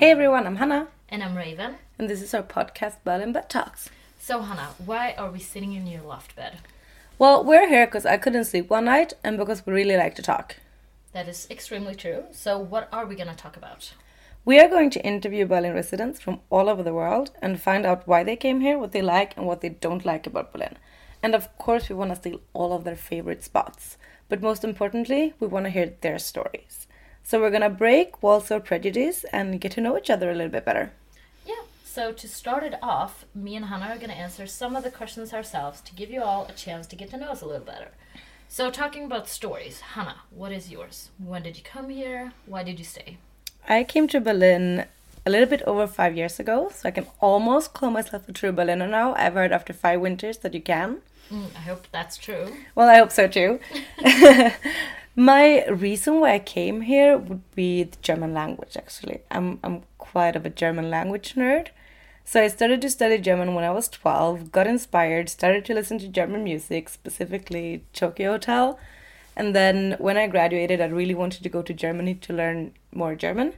Hey everyone, I'm Hannah, And I'm Raven. and this is our podcast Berlin Bed Talks. So, Hannah, why are we sitting in your loft bed? Well, we're here because I couldn't sleep one night and because we really like to talk. That is extremely true. So, what are we going to talk about? We are going to interview Berlin residents from all over the world and find out why they came here, what they like, and what they don't like about Berlin. And of course, we want to steal all of their favorite spots. But most importantly, we want to hear their stories. So we're gonna break walls of prejudice and get to know each other a little bit better. Yeah. So, to start it off, me and Hannah are going to answer some of the questions ourselves to give you all a chance to get to know us a little better. So, talking about stories, Hannah, what is yours? When did you come here? Why did you stay? I came to Berlin a little bit over five years ago, so I can almost call myself a true Berliner now. I've heard after five winters that you can. Mm, I hope that's true. Well, I hope so too. My reason why I came here would be the German language, actually. I'm, I'm quite of a German language nerd. So I started to study German when I was 12, got inspired, started to listen to German music, specifically Tokio Hotel. And then when I graduated, I really wanted to go to Germany to learn more German.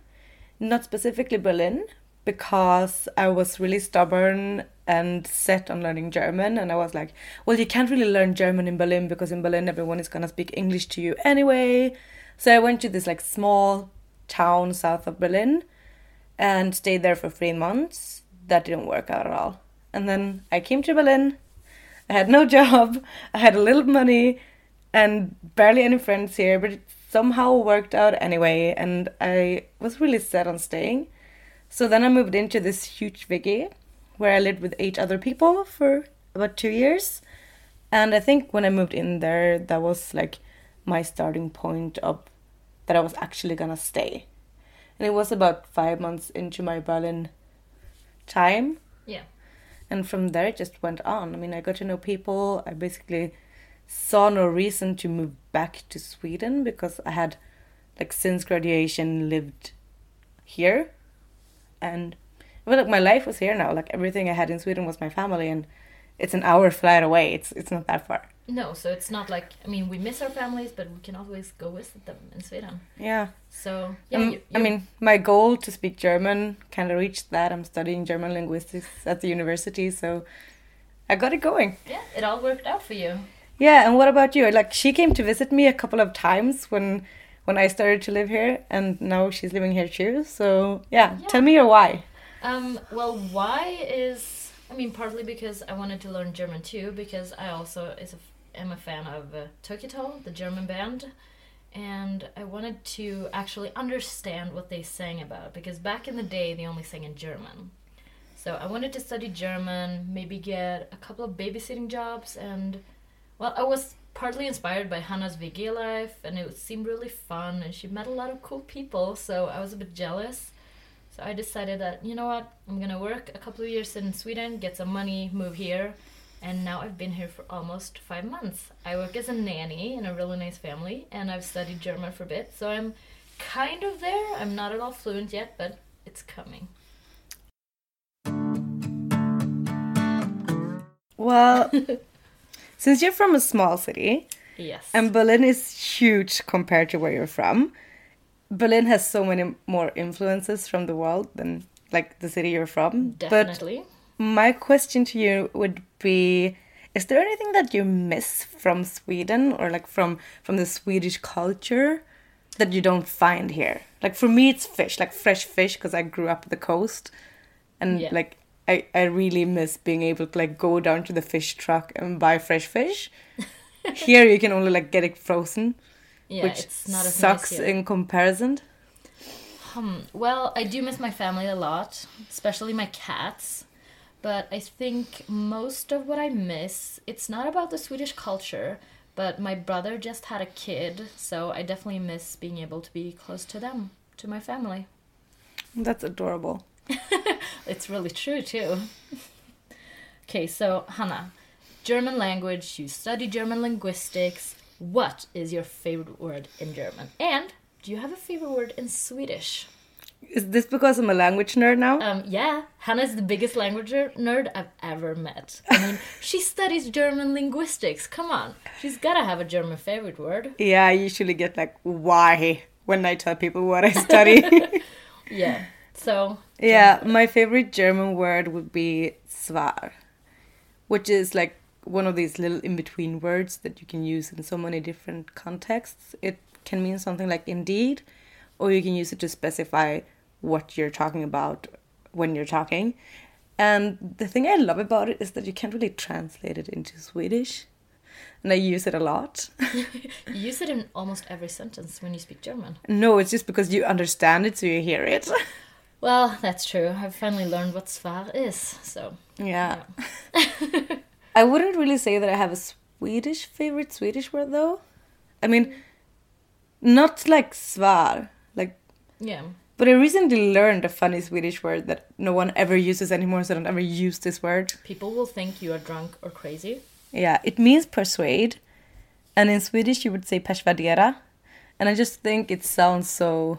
Not specifically Berlin, because I was really stubborn and set on learning German. And I was like, well, you can't really learn German in Berlin because in Berlin everyone is gonna speak English to you anyway. So I went to this like small town south of Berlin and stayed there for three months. That didn't work out at all. And then I came to Berlin. I had no job. I had a little money and barely any friends here, but it somehow worked out anyway. And I was really set on staying. So then I moved into this huge villa where I lived with eight other people for about two years. And I think when I moved in there, that was like my starting point of that I was actually gonna stay. And it was about five months into my Berlin time. Yeah. And from there, it just went on. I mean, I got to know people. I basically saw no reason to move back to Sweden because I had, like, since graduation lived here. And well, like, my life was here now. Like, everything I had in Sweden was my family, and it's an hour flight away. It's, it's not that far. No, so it's not like, I mean, we miss our families, but we can always go visit them in Sweden. Yeah. So, yeah. Um, you, I mean, my goal to speak German kind of reached that. I'm studying German linguistics at the university, so I got it going. yeah, it all worked out for you. Yeah, and what about you? Like she came to visit me a couple of times when when I started to live here, and now she's living here too. So yeah, Yeah. tell me your why. Um, well, why is I mean partly because I wanted to learn German too because I also is a, am a fan of uh, Tokio the German band, and I wanted to actually understand what they sang about because back in the day they only sang in German. So I wanted to study German, maybe get a couple of babysitting jobs, and well, I was partly inspired by Hannah's WG life, and it seemed really fun, and she met a lot of cool people, so I was a bit jealous. So I decided that, you know what, I'm gonna work a couple of years in Sweden, get some money, move here, and now I've been here for almost five months. I work as a nanny in a really nice family, and I've studied German for a bit, so I'm kind of there. I'm not at all fluent yet, but it's coming. Well, since you're from a small city Yes. and Berlin is huge compared to where you're from, Berlin has so many more influences from the world than like the city you're from. Definitely. But my question to you would be is there anything that you miss from Sweden or like from from the Swedish culture that you don't find here? Like for me it's fish, like fresh fish because I grew up at the coast and Yeah. like I, I really miss being able to like go down to the fish truck and buy fresh fish. here you can only like get it frozen, yeah, which it's not as sucks in comparison. Hmm. Well, I do miss my family a lot, especially my cats. But I think most of what I miss, it's not about the Swedish culture, but my brother just had a kid, so I definitely miss being able to be close to them, to my family. That's adorable. It's really true too. okay, so Hannah, German language, you study German linguistics. What is your favorite word in German? And do you have a favorite word in Swedish? Is this because I'm a language nerd now? Um, yeah, Hannah's the biggest language nerd I've ever met. I mean, she studies German linguistics. Come on, she's gotta have a German favorite word. Yeah, I usually get like why when I tell people what I study. Yeah. So Yeah, my favorite German word would be zwar, which is like one of these little in between words that you can use in so many different contexts. It can mean something like indeed, or you can use it to specify what you're talking about when you're talking. And the thing I love about it is that you can't really translate it into Swedish. And I use it a lot. you use it in almost every sentence when you speak German. no, it's just because you understand it, so you hear it. Well, that's true. I've finally learned what zwar is. So yeah. I wouldn't really say that I have a Swedish favorite Swedish word though. I mean, not like zwar, like, yeah. but I recently learned a funny Swedish word that no one ever uses anymore, so I don't ever use this word. People will think you are drunk or crazy. Yeah, it means persuade, and in Swedish you would say persvadera, and I just think it sounds so,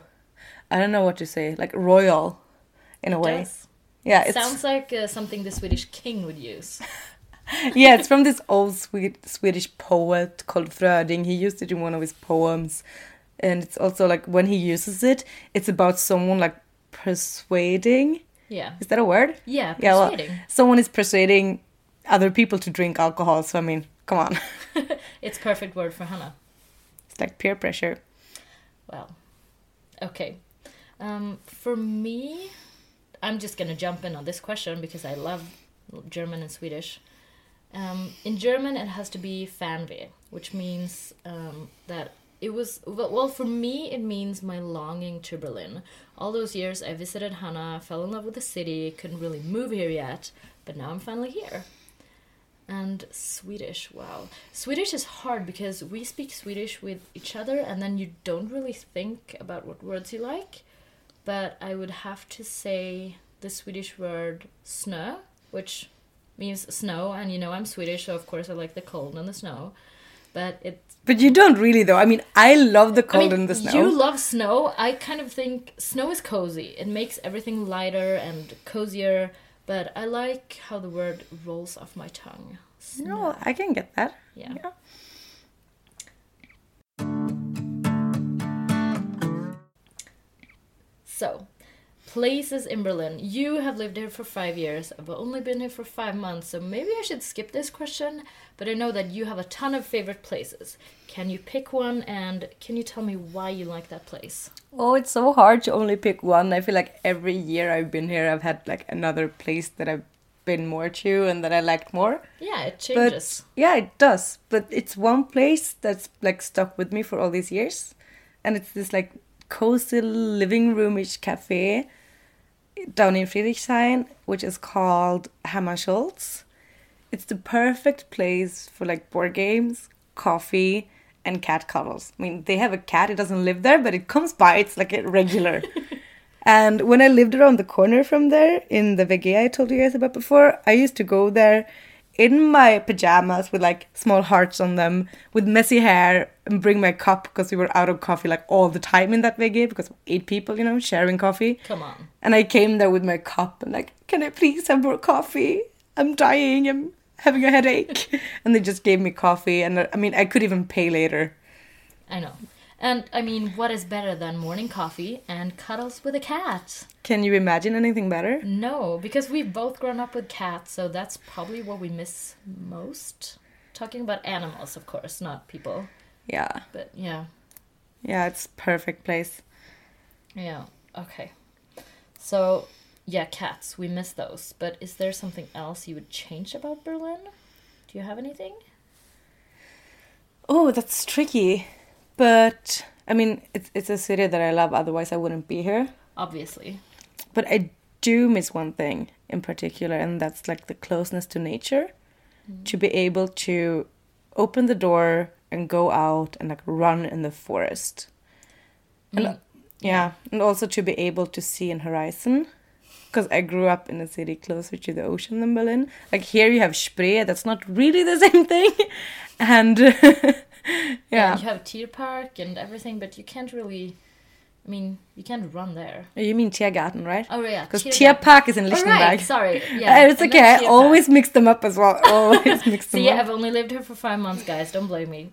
I don't know what to say, like royal, in a way. Does. Yeah, it Sounds like uh, something the Swedish king would use. yeah, it's from this old Swed- Swedish poet called Fröding. He used it in one of his poems. And it's also like when he uses it, it's about someone like persuading. Yeah. Is that a word? Yeah, persuading. Yeah, well, someone is persuading other people to drink alcohol. So, I mean, come on. it's perfect word for Hannah. It's like peer pressure. Well, okay. Um, for me, I'm just gonna jump in on this question because I love German and Swedish. Um, in German, it has to be Fernweh, which means um, that it was well. For me, it means my longing to Berlin. All those years I visited Hannah, fell in love with the city, couldn't really move here yet, but now I'm finally here. And Swedish, wow. Swedish is hard because we speak Swedish with each other and then you don't really think about what words you like. But I would have to say the Swedish word snö, which means snow, and you know I'm Swedish, so of course I like the cold and the snow. But it But you don't really, though. I mean, I love the I cold mean, and the snow. You love snow. I kind of think snow is cozy. It makes everything lighter and cozier. But I like how the word rolls off my tongue. no, I can get that. Yeah. Yeah. So, places in Berlin. You have lived here for five years. I've only been here for five months, so maybe I should skip this question. But I know that you have a ton of favorite places. Can you pick one and can you tell me why you like that place? Oh, it's so hard to only pick one. I feel like every year I've been here, I've had like another place that I've been more to and that I liked more. Yeah, it But changes. yeah, it does. But it's one place that's like stuck with me for all these years, and it's this like cozy living roomish cafe down in Friedrichshain, which is called Hammer Schultz. It's the perfect place for like board games, coffee, and cat cuddles. I mean, they have a cat; it doesn't live there, but it comes by. It's like a regular. And when I lived around the corner from there in the WG I told you guys about before, I used to go there in my pajamas with like small hearts on them, with messy hair, and bring my cup because we were out of coffee like all the time in that WG because eight people, you know, sharing coffee. Come on. And I came there with my cup and like, can I please have more coffee? I'm dying. I'm having a headache. and they just gave me coffee, and uh, I mean, I could even pay later. I know. And I mean, what is better than morning coffee and cuddles with a cat? Can you imagine anything better? No, because we've both grown up with cats, so that's probably what we miss most. Talking about animals, of course, not people. Yeah, But yeah, yeah, it's perfect place. yeah, okay. So, yeah, cats, we miss those. But is there something else you would change about Berlin? Do you have anything? Oh, that's tricky. But I mean, it's it's a city that I love. Otherwise, I wouldn't be here. Obviously. But I do miss one thing in particular, and that's like the closeness to nature. To be able to open the door and go out and like run in the forest. And, Mm, yeah, and also to be able to see an horizon. Because I grew up in a city closer to the ocean than Berlin. Like here you have Spree, that's not really the same thing. And yeah. You have Tier Park and everything, but you can't really. I mean, you can't run there. You mean Tiergarten, right? Oh, yeah. Because Tiergarten. Tierpark is in Oh, right, sorry. Yeah. Uh, it's and okay. I always mix them up as well. Always mix them See, up. I've only lived here for five months, guys. Don't blame me.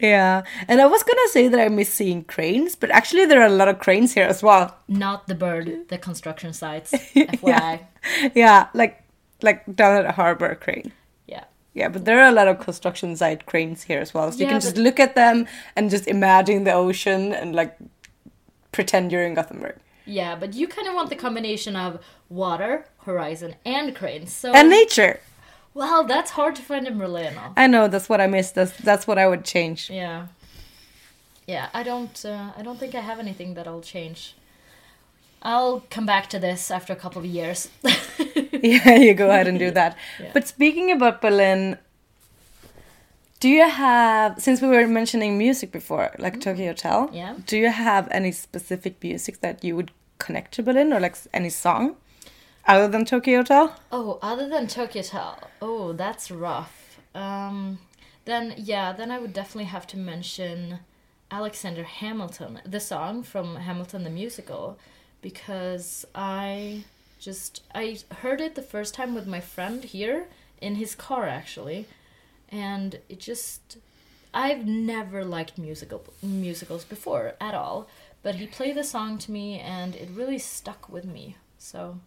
Yeah, and I was gonna say that I miss seeing cranes, but actually there are a lot of cranes here as well. Not the bird, the construction sites. FYI. Yeah, like like down at a harbor crane. Yeah. But there are a lot of construction site cranes here as well. So you Yeah, can just look at them and just imagine the ocean and like pretend you're in Gothenburg. Yeah, but you kind of want the combination of water, horizon, and cranes. So, And nature. well, that's hard to find in Berlin. I know that's what I miss. That's that's what I would change. Yeah. Yeah, I don't. Uh, I don't think I have anything that I'll change. I'll come back to this after a couple of years. yeah, you go ahead and do that. Yeah. But speaking about Berlin, do you have since we were mentioning music before, like Tokio Hotel? Yeah. Do you have any specific music that you would connect to Berlin, or like any song other than Tokio Hotel? oh, other than Tokio Hotel, oh, that's rough. Um, then yeah, then I would definitely have to mention Alexander Hamilton, the song from Hamilton the musical, because I just I heard it the first time with my friend here in his car actually, and it just I've never liked musical musicals before at all, but he played the song to me and it really stuck with me. So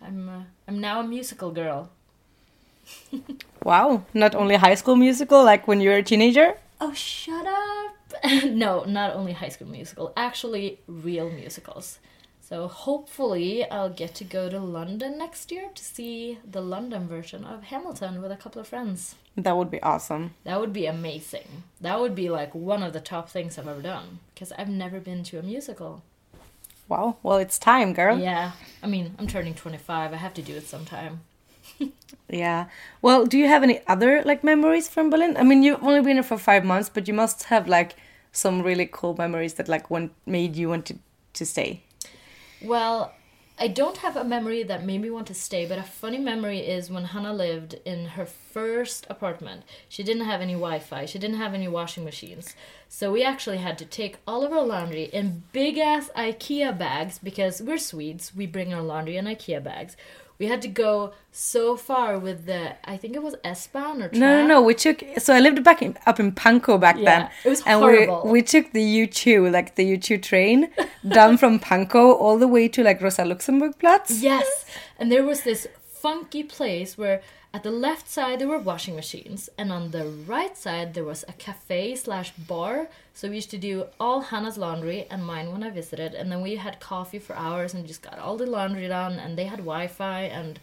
I'm uh, I'm now a musical girl. Wow, not only High School Musical, like when you were a teenager. Oh, shut up! no, not only High School Musical, actually real musicals. So hopefully I'll get to go to London next year to see the London version of Hamilton with a couple of friends. That would be awesome. That would be amazing. That would be like one of the top things I've ever done because I've never been to a musical. Wow. Well, it's time, girl. Yeah, I mean, I'm turning 25. I have to do it sometime. Yeah. Well, do you have any other like memories from Berlin? I mean, you've only been there for five months, but you must have like some really cool memories that like one made you want to to stay. Well, I don't have a memory that made me want to stay, but a funny memory is when Hannah lived in her first apartment. She didn't have any Wi Fi, she didn't have any washing machines. So we actually had to take all of our laundry in big ass IKEA bags because we're Swedes, we bring our laundry in IKEA bags. We had to go so far with the, I think it was S-Bahn or No, no, no. We took so I lived back in, up in Pankow back Yeah, then. it was and horrible. we we took the U2, like the U2 train, down from Pankow all the way to like Rosa Luxemburg Platz. Yes, and there was this funky place where at the left side there were washing machines, and on the right side there was a cafe slash bar. So we used to do all Hannah's laundry and mine when I visited, and then we had coffee for hours and just got all the laundry done. And they had Wi-Fi, and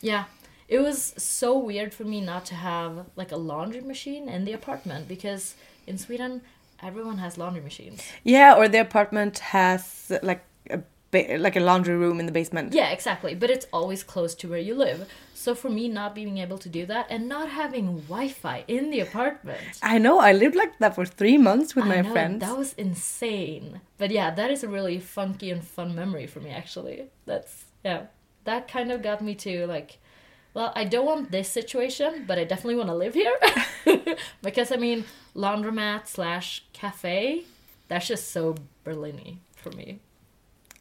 yeah, it was so weird for me not to have like a laundry machine in the apartment because in Sweden everyone has laundry machines. Yeah, or the apartment has like a ba- like a laundry room in the basement. Yeah, exactly. But it's always close to where you live. So for me, not being able to do that and not having Wi-Fi in the apartment, I know. I lived like that for three months with I my know, friends. that was insane. But yeah, that is a really funky and fun memory for me. Actually, that's yeah, that kind of got me to like. Well, I don't want this situation, but I definitely want to live here because I mean, laundromat slash cafe. That's just so Berlin for me.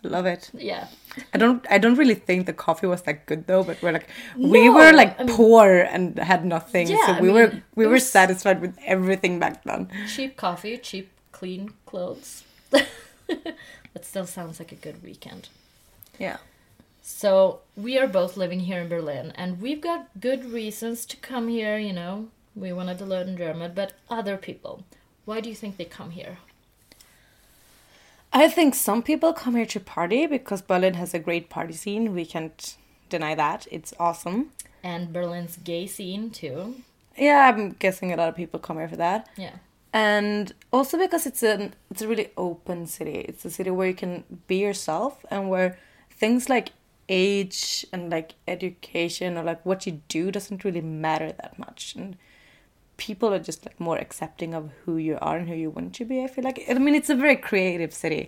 Love it. Yeah. I don't. I don't really think the coffee was that good though. But we're like, we No, were like I mean- poor and had nothing, Yeah, so I we were we were satisfied with everything back then. cheap coffee, cheap clean clothes. that still sounds like a good weekend. Yeah. So, we are both living here in Berlin and we've got good reasons to come here, you know. We wanted to learn German, but other people, why do you think they come here? I think some people come here to party because Berlin has a great party scene. We can't deny that. It's awesome. And Berlin's gay scene too. Yeah, I'm guessing a lot of people come here for that. Yeah. and also because it's a it's a really open city it's a city where you can be yourself and where things like age and like education or like what you do doesn't really matter that much and people are just like more accepting of who you are and who you want to be i feel like i mean it's a very creative city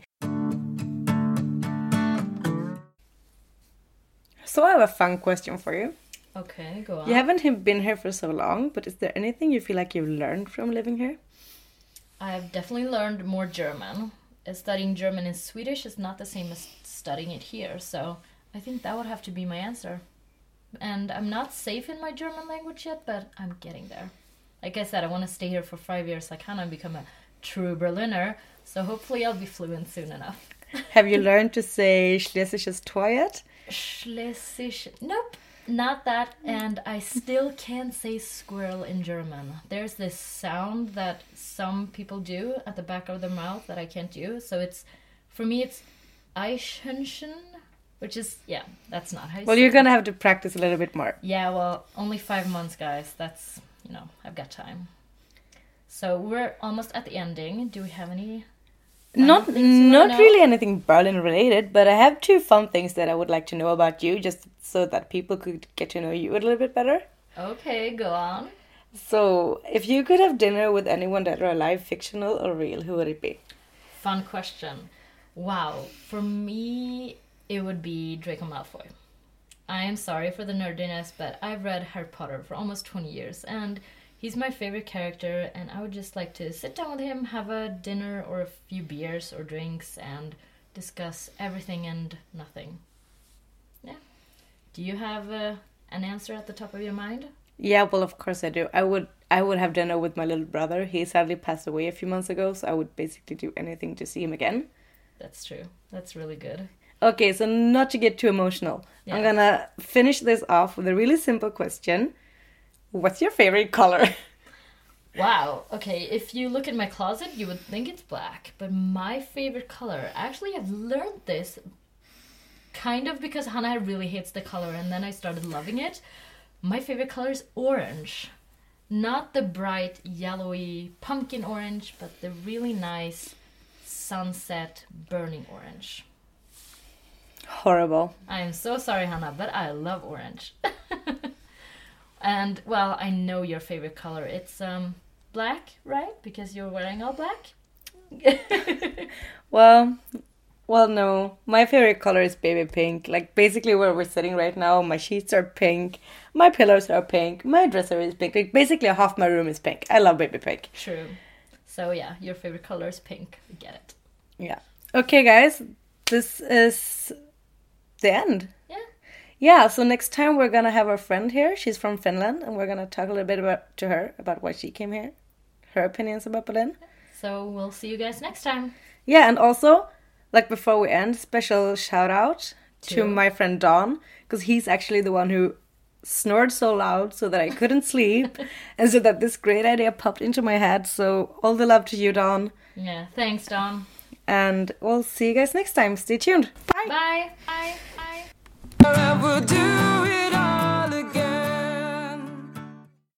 so i have a fun question for you Okay, go on. you haven't been here for so long but is there anything you feel like you've learned from living here I've definitely learned more German. Studying German in Swedish is not the same as studying it here, so I think that would have to be my answer. And I'm not safe in my German language yet, but I'm getting there. Like I said, I want to stay here for five years. I kind of become a true Berliner. So hopefully I'll be fluent soon enough. Have you learned to say Schlesisches Tor yet? Schlesisch. Nope, not that. And I still can't say squirrel in German. There's this sound that some people do at the back of their mouth that I can't do. So it's, for me, it's Eichhörnchen, which is, yeah, that's not how you Well, you're gonna have to practice a little bit more. Yeah, well, only five months, guys. That's, you know, I've got time. So we're almost at the ending. Do we have any? Not things you wanna not really anything Berlin related, but I have two fun things that I would like to know about you, just so that people could get to know you a little bit better. Okay, go on. So, if you could have dinner with anyone that are alive, fictional or real, who would it be? Fun question. Wow, for me, it would be Draco Malfoy. I am sorry for the nerdiness, but I've read Harry Potter for almost 20 years, and he's my favorite character, and I would just like to sit down with him, have a dinner or a few beers or drinks, and discuss everything and nothing. Yeah. Do you have uh, an answer at the top of your mind? Yeah, well, of course I do. I would I would have dinner with my little brother. He sadly passed away a few months ago, so I would basically do anything to see him again. That's true. That's really good. Okay, so not to get too emotional, I'm gonna finish this off with a really simple question. What's your favorite color? Wow. Okay, if you look in my closet, you would think it's black, but my favorite color, actually, I've learned this kind of because Hannah really hates the color, and then I started loving it. My favorite color is orange. Not the bright yellowy pumpkin orange, but the really nice sunset burning orange. Horrible. I am so sorry, Hannah, but I love orange. and well, I know your favorite color. It's um black, right? Because you're wearing all black. Well, well, no. My favorite color is baby pink. Like basically where we're sitting right now, my sheets are pink, my pillows are pink, my dresser is pink. Like basically half my room is pink. I love baby pink. True. So yeah, your favorite color is pink. We get it. Yeah. Okay, guys, this is the end. Yeah. Yeah, so next time we're gonna have our friend here. She's from Finland, and we're gonna talk a little bit about to her about why she came here, her opinions about Berlin. So we'll see you guys next time. Yeah, and also, like before we end, special shout out to, To- my friend Don because he's actually the one who snored so loud so that I couldn't sleep, and so that this great idea popped into my head. So all the love to you, Don, Yeah. Thanks, Don. and we'll see you guys next time. Stay tuned. Bye. Bye. Bye. I will do